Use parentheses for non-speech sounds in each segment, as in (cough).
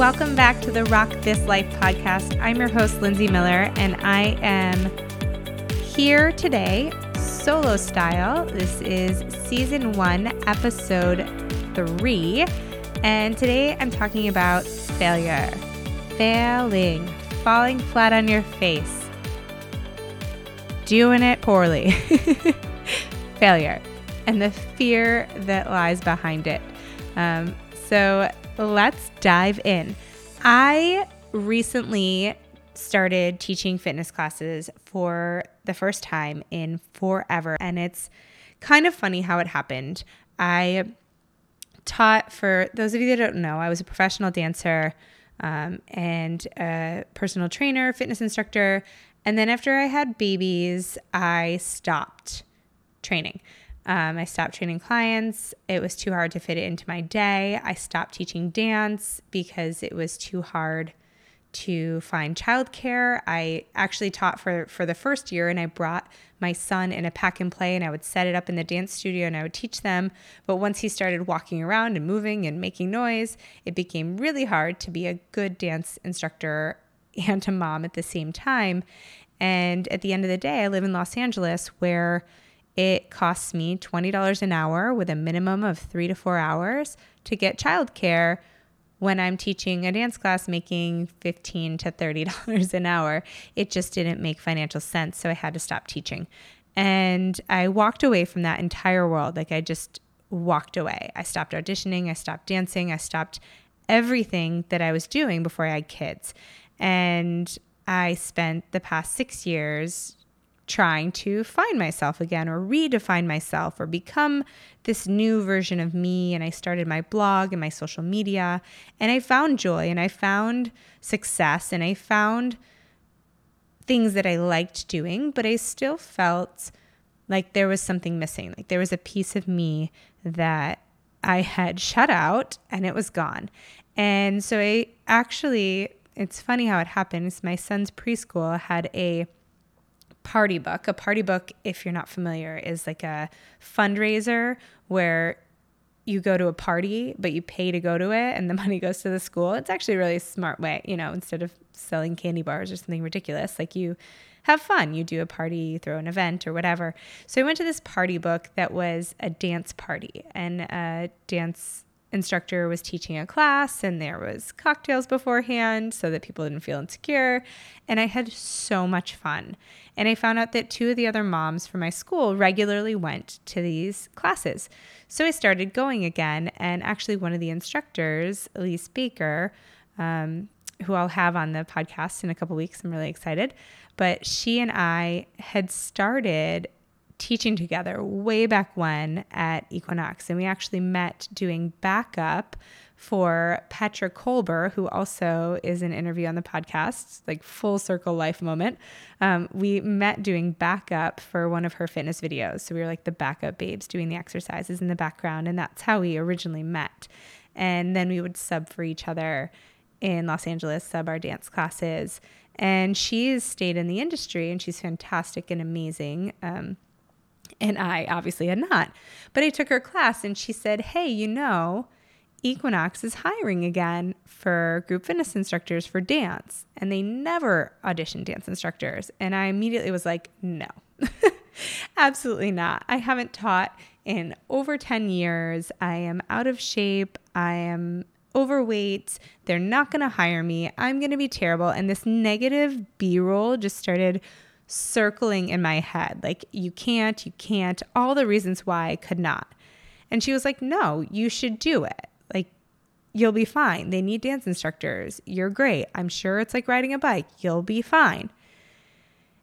Welcome back to the Rock This Life podcast. I'm your host, Lindsay Miller, and I am here today, solo style. This is season one, episode three. And today I'm talking about failure, failing, falling flat on your face, doing it poorly, (laughs) failure, and the fear that lies behind it. Um, so let's dive in. I recently started teaching fitness classes for the first time in forever, and it's kind of funny how it happened. I taught for those of you that don't know, I was a professional dancer um, and a personal trainer, fitness instructor. And then after I had babies, I stopped training. Um, I stopped training clients. It was too hard to fit it into my day. I stopped teaching dance because it was too hard to find childcare. I actually taught for for the first year, and I brought my son in a pack and play, and I would set it up in the dance studio, and I would teach them. But once he started walking around and moving and making noise, it became really hard to be a good dance instructor (laughs) and a mom at the same time. And at the end of the day, I live in Los Angeles, where it costs me $20 an hour with a minimum of three to four hours to get childcare when I'm teaching a dance class making 15 to $30 (laughs) an hour. It just didn't make financial sense. So I had to stop teaching. And I walked away from that entire world. Like I just walked away. I stopped auditioning, I stopped dancing, I stopped everything that I was doing before I had kids. And I spent the past six years trying to find myself again or redefine myself or become this new version of me. And I started my blog and my social media, and I found joy and I found success and I found things that I liked doing, but I still felt like there was something missing. Like there was a piece of me that I had shut out and it was gone. And so I actually, it's funny how it happens. My son's preschool had a party book. A party book, if you're not familiar, is like a fundraiser where you go to a party, but you pay to go to it and the (laughs) money goes to the school. It's actually a really smart way, you know, instead of selling candy bars or something ridiculous, like you have fun. You do a party, throw an event or whatever. So I went to this party book that was a dance party and a dance instructor was teaching a class and there was cocktails beforehand so that people didn't feel insecure. And i had so much fun. And i found out that two of the other moms from my school regularly went to these classes. So i started going again and actually one of the instructors elise baker um, who i'll have on the podcast in a couple weeks i'm really excited but she and i had started teaching together way back when at Equinox. And we actually met doing backup for Petra Kolber, who also is an interview on the podcast, like full circle life moment. Um, we met doing backup for one of her fitness videos. So we were like the backup babes doing the exercises in the background. And that's how we originally met. And then we would sub for each other in Los Angeles, sub our dance classes. And she's stayed in the industry and she's fantastic and amazing. Um, and I obviously had not. But I took her class and she said, Hey, you know, Equinox is hiring again for group fitness instructors for dance. And they never audition dance instructors. And I immediately was like, No, (laughs) absolutely not. I haven't taught in over 10 years. I am out of shape. I am overweight. They're not going to hire me. I'm going to be terrible. And this negative B roll just started circling in my head like, you can't, you can't, all the reasons why I could not. And she was like, no, you should do it. Like, you'll be fine. They need dance instructors. You're great. I'm sure it's like riding a bike. You'll be fine.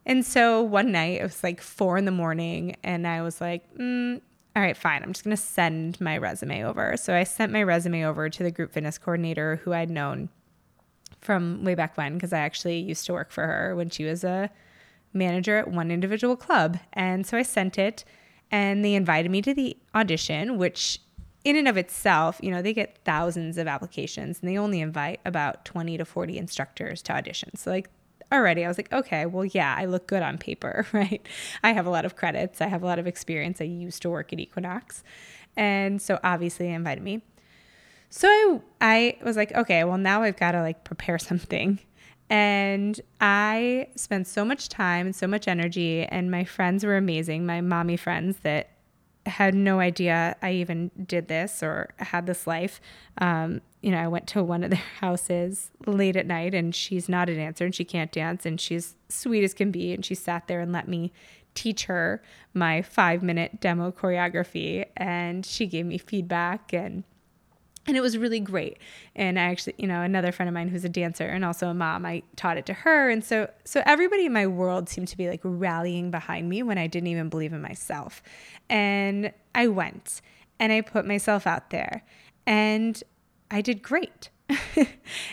And so one night it was like four in the morning, and I was like, mm, all right, fine. I'm just going to send my resume over. So I sent my resume over to the group fitness coordinator who I'd known from way back when, because I actually used to work for her when she was a manager at one individual club. And so I sent it and they invited me to the audition, which in and of itself, you know, they get thousands of applications and they only invite about 20 to 40 instructors to audition. So like already I was like, okay, well, yeah, I look good on paper, (laughs) right? I have a lot of credits. I have a lot of experience. I used to work at Equinox. And so obviously they invited me. So I, I was like, okay, well, now I've got to like prepare (laughs) something. And I spent so much time and so much energy, and my friends were amazing, my mommy friends that had no idea I even did this or had this life. Um, you know, I went to one of their (laughs) houses late at night, and she's not a dancer and she can't dance, and she's sweet as can be. And she sat there and let me teach her my five minute demo choreography, and she gave me feedback and and it was really great. And i actually you know another friend of mine who's a dancer and also a mom i taught it to her. And so so everybody in my world seemed to be like rallying behind me when i didn't even believe in myself. And i went and i put myself out there and i did great. (laughs)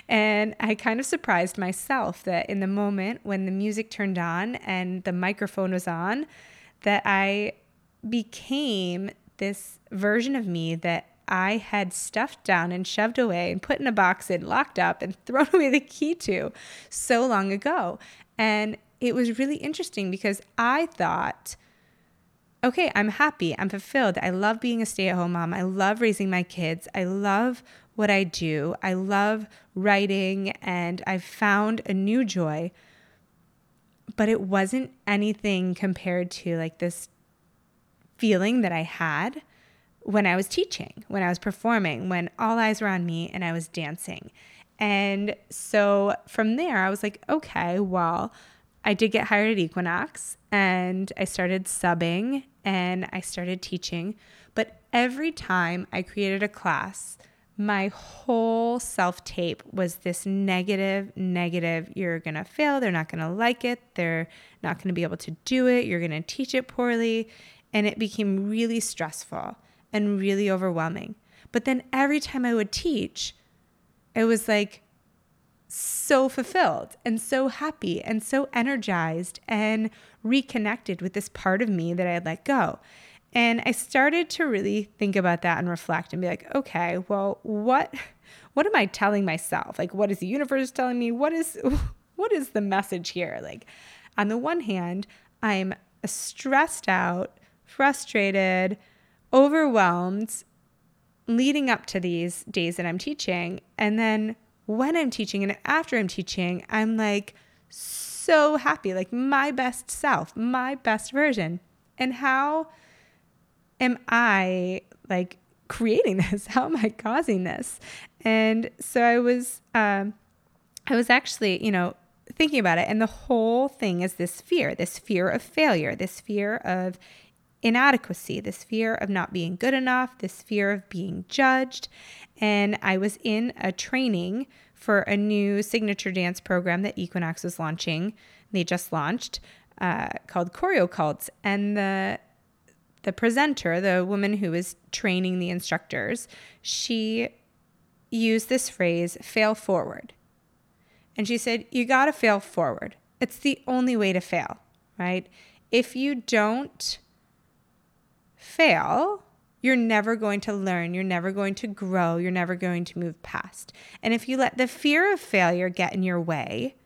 And I kind of surprised myself that in the moment when the music turned on and the microphone was on, that I became this version of me that I had stuffed down and shoved away and put in a box and locked up and (laughs) thrown away the key to so long ago. And it was really interesting because I thought, okay, I'm happy, I'm fulfilled. I love being a stay at home mom. I love raising my kids. I love what I do. I love writing and I've found a new joy. But it wasn't anything compared to like this feeling that I had when I was teaching, when I was performing, when all eyes were on me and I was dancing. And so from there, I was like, okay, well, I did get hired at Equinox and I started subbing and I started teaching. But every time I created a class, my whole self tape was this negative, negative. You're going to fail. They're not going to like it. They're not going to be able to do it. You're going to teach it poorly. And it became really stressful and really overwhelming. But then every time I would teach, it was like so fulfilled and so happy and so energized and reconnected with this part of me that I had let go. And I started to really think about that and reflect and be like, okay, well, what what am I telling myself? Like what is the universe telling me? What is (laughs) what is the message here? Like on the one hand, I'm stressed out, frustrated, overwhelmed leading up to these days that I'm teaching. And then when I'm teaching and after I'm teaching, I'm like so happy, like my best self, my best version. And how am I like creating (laughs) this? How am I causing this? And so I was, um, I was actually, you know, thinking about it. And the whole thing is this fear, this fear of failure, this fear of inadequacy, this fear of not being good enough, this fear of being judged. And I was in a training for a new signature dance program that Equinox was launching. They just launched uh, called Choreo Cults. And the the presenter, the woman who was training the instructors, she used this phrase, fail forward. And she said, You got to fail forward. It's the only way to fail, right? If you don't fail, you're never going to learn. You're never going to grow. You're never going to move past. And if you let the fear of failure get in your way,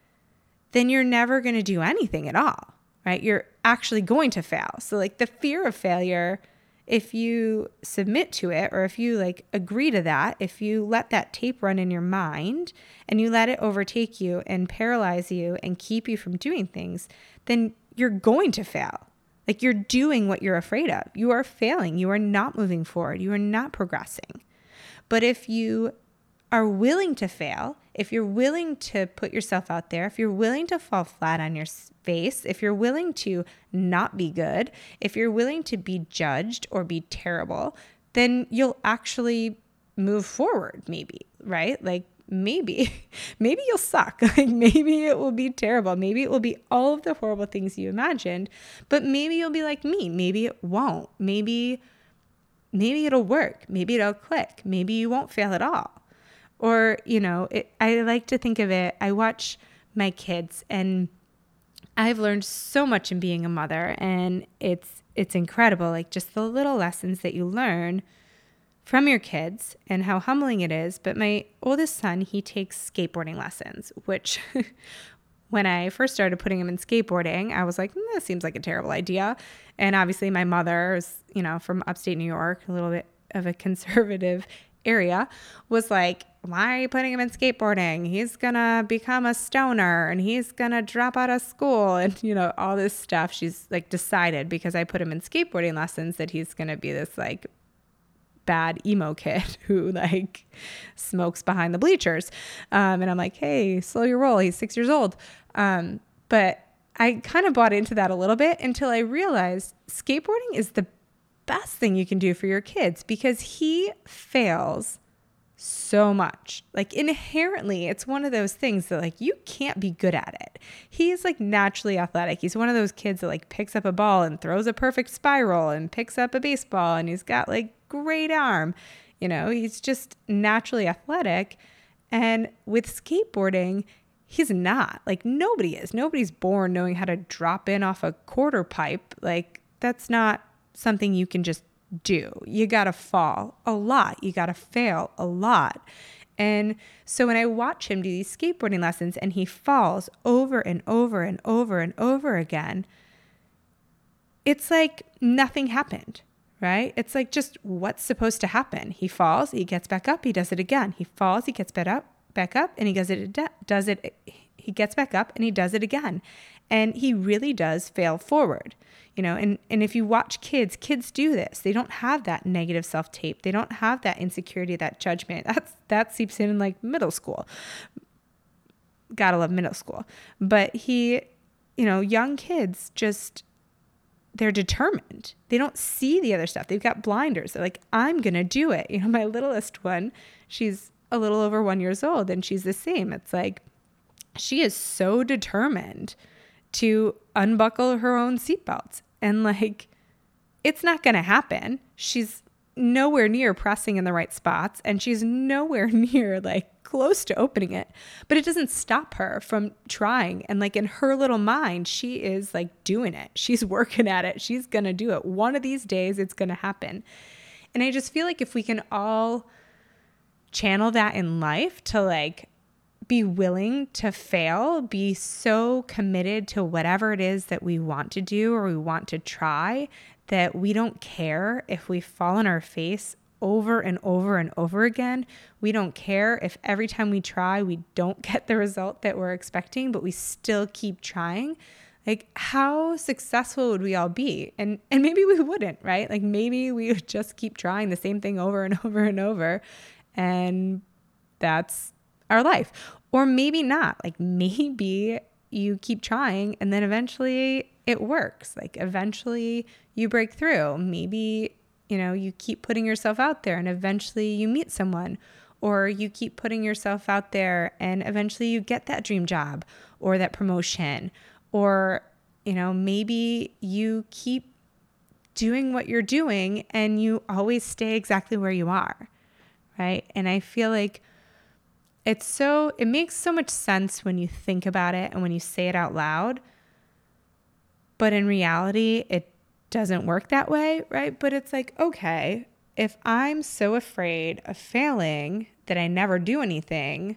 then you're never going to do anything at all, right? You're actually going to fail. So, like the fear of failure, if you submit to it or if you like agree to that, if you let that tape run in your mind and you let it overtake you and paralyze you and keep you from doing things, then you're going to fail. Like you're doing what you're afraid of. You are failing. You are not moving forward. You are not progressing. But if you are willing to fail, if you're willing to put yourself out there, if you're willing to fall flat on your face, if you're willing to not be good, if you're willing to be judged or be terrible, then you'll actually move forward, maybe, right? Like maybe (laughs) maybe you'll suck. (laughs) Like maybe it will be terrible. Maybe it will be all of the horrible things you imagined but maybe you'll be like me. Maybe it won't. Maybe maybe it'll work. Maybe it'll click. Maybe you won't fail at all. Or you know it, i like to think of it i watch my kids and i've learned so much in being a mother and it's it's incredible. Like just the little lessons that you learn from your kids and how humbling it is. But my oldest son, he takes skateboarding lessons, which (laughs) when I first started putting him in skateboarding, I was like, mm, that seems like a terrible idea. And obviously, my mother is, you know, from upstate New York, a little bit of a (laughs) conservative area was like, why are you putting him in skateboarding? He's gonna become a stoner and he's gonna drop out of school and you know, all this stuff. She's like decided because I put him in skateboarding lessons that he's gonna be this like bad emo kid (laughs) who like smokes behind the bleachers. Um, and I'm like, hey, slow your roll. He's six years old. Um, but I kind of bought into that a little bit until I realized skateboarding is the best thing you can do for your kids because he fails so much. Like inherently, it's one of those things that like you can't be good at it. He's like naturally athletic. He's one of those kids that like picks up a ball and throws a perfect spiral and picks up a baseball and he's got like great arm. You know, he's just naturally athletic. And with skateboarding, he's not. Like nobody is. Nobody's born knowing how to drop in off a quarter pipe. Like that's not something you can just do. You got to fall a lot. You got to fail a lot. And so when I watch him do these skateboarding lessons and he falls over and over and over and over again, it's like nothing happened, right? It's like just what's supposed to happen. He falls, he gets back up, he does it again. He falls, he gets back up, back up, and he does it does it he gets back up and he does it again. And he really does fail forward you know and and if you watch kids kids do this. They don't have that negative self-tape. They don't have that insecurity that judgment. (laughs) That's that seeps in in like middle school. Gotta love middle school. But he you know young kids just they're determined. They don't see the other stuff. They've got blinders. They're like i'm gonna do it. You know (laughs) my littlest one she's a little over one years old and she's the same. It's like she is so determined to unbuckle her own seatbelts and like, it's not going to happen. She's nowhere near pressing in the right spots and she's nowhere (laughs) near like close to opening it. But it doesn't stop her from trying. And like in her little mind, she is like doing it. She's (laughs) working at it. She's going to do it. One of these days, it's going to happen. And I just feel like if we can all channel that in life to like be willing to fail, be so committed to whatever it is that we want to do or we want to try that we don't care if we fall on our face over and over and over again. We don't care if every time we try, we don't (laughs) get the result that we're expecting, but we still keep trying. Like how successful would we all be? And and maybe we wouldn't, right? Like maybe we would just keep trying the same thing over and (laughs) over and over and that's our life. Or maybe not. Like (laughs) maybe you keep trying and then eventually it works. Like eventually you break through. Maybe, you know, you keep putting yourself out there and eventually you meet someone. Or you keep putting yourself out there and eventually you get that dream job or that promotion. Or, you know, maybe you keep doing what you're doing and you always stay exactly where you are. Right. And I feel like it's so, it makes so much sense when you think about it and when you say it out loud. But in reality, it doesn't work that way, right? But it's like, okay, if I'm so afraid of failing that I never do anything,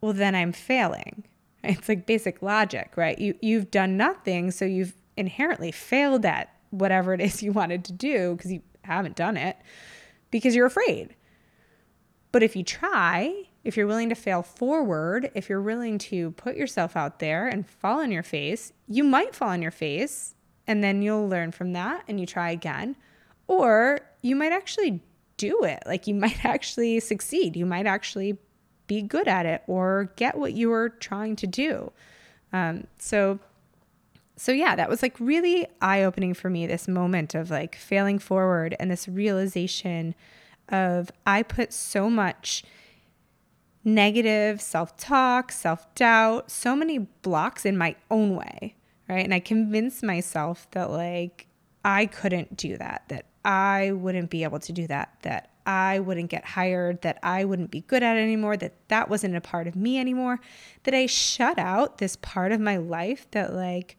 well, then I'm failing. (laughs) It's like basic logic, right? You, you've done nothing, so you've inherently failed at whatever it is (laughs) you wanted to do because you haven't done it because you're afraid. But if you try if you're willing to fail forward, if you're willing to put yourself out there and fall on your face, you might fall on your face and then you'll learn from that and you try again. Or you might actually do it. Like you (laughs) might actually succeed. You might actually be good at it or get what you were trying to do. Um, so, so yeah, that was like really eye opening for me. This moment of like failing forward and this realization of I put so much negative self talk, self doubt, so many blocks in my own way, right? And I convinced myself that, like, I couldn't do that, that I wouldn't be able to do that, that I wouldn't get hired, that I wouldn't be good at anymore, that that wasn't a part of me anymore, that I shut out this part of my life that, like,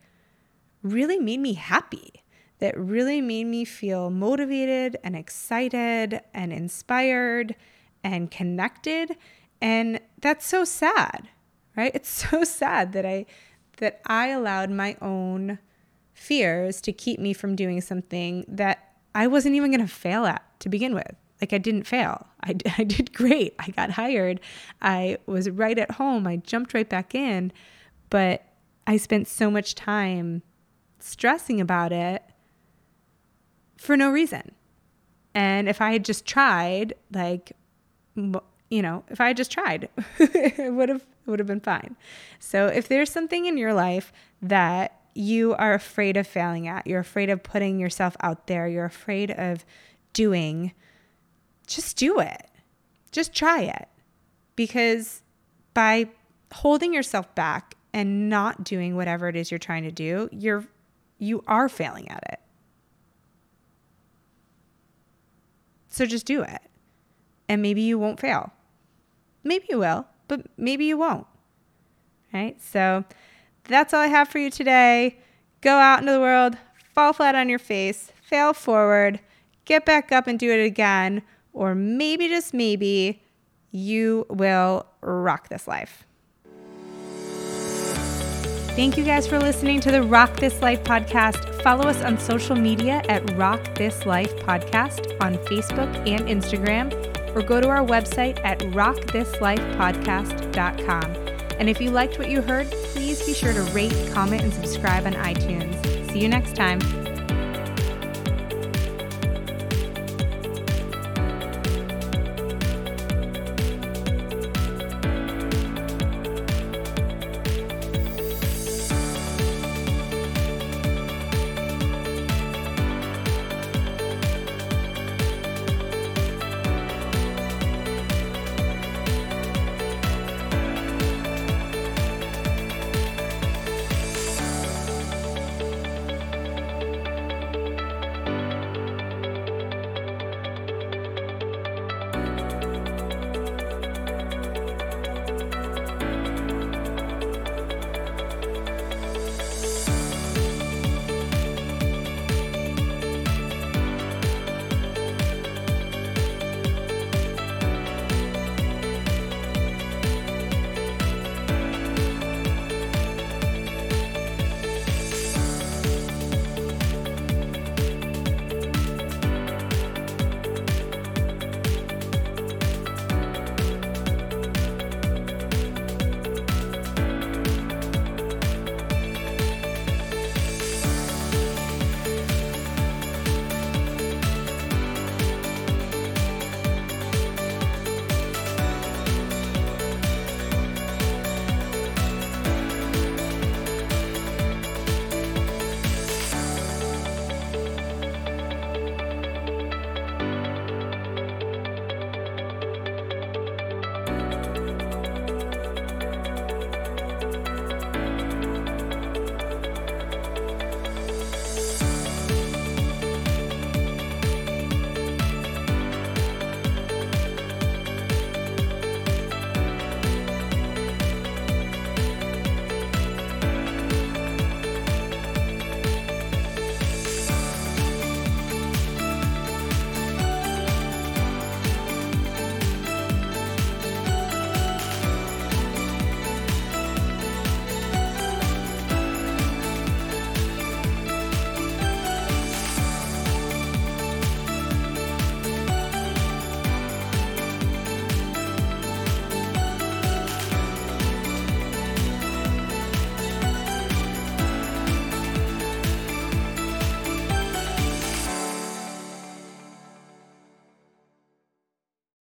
really made me happy, that really made me feel motivated and excited and inspired and connected and that's so sad, right? It's (laughs) so sad that I that I allowed my own fears to keep me from doing something that I wasn't even going to fail at to begin with. like I didn't fail. I, (laughs) I did great. I got hired. I was right at home. I jumped right back in, but I spent so much time stressing about it for no reason. And if I had just tried, like, you know, if I had just tried, (laughs) it would have would have been fine. So if there's something in your life that you are afraid of failing at, you're afraid of putting yourself out there, you're afraid of doing, just do it. Just try it. Because by holding yourself back and not doing whatever it is you're trying to do, you're you are failing at it. So just do it. And maybe you won't fail. Maybe you will, but maybe you won't. Right? So that's all I have for you today. Go out into the world, fall flat on your face, fail forward, get back up and do it again, or maybe just maybe you will rock this life. Thank you guys for listening to the Rock This Life podcast. Follow us on social media at Rock This Life Podcast on Facebook and Instagram, or go to our website at rockthislifepodcast.com. And if you liked what you heard, please be sure to rate, comment, and subscribe on iTunes. See you next time.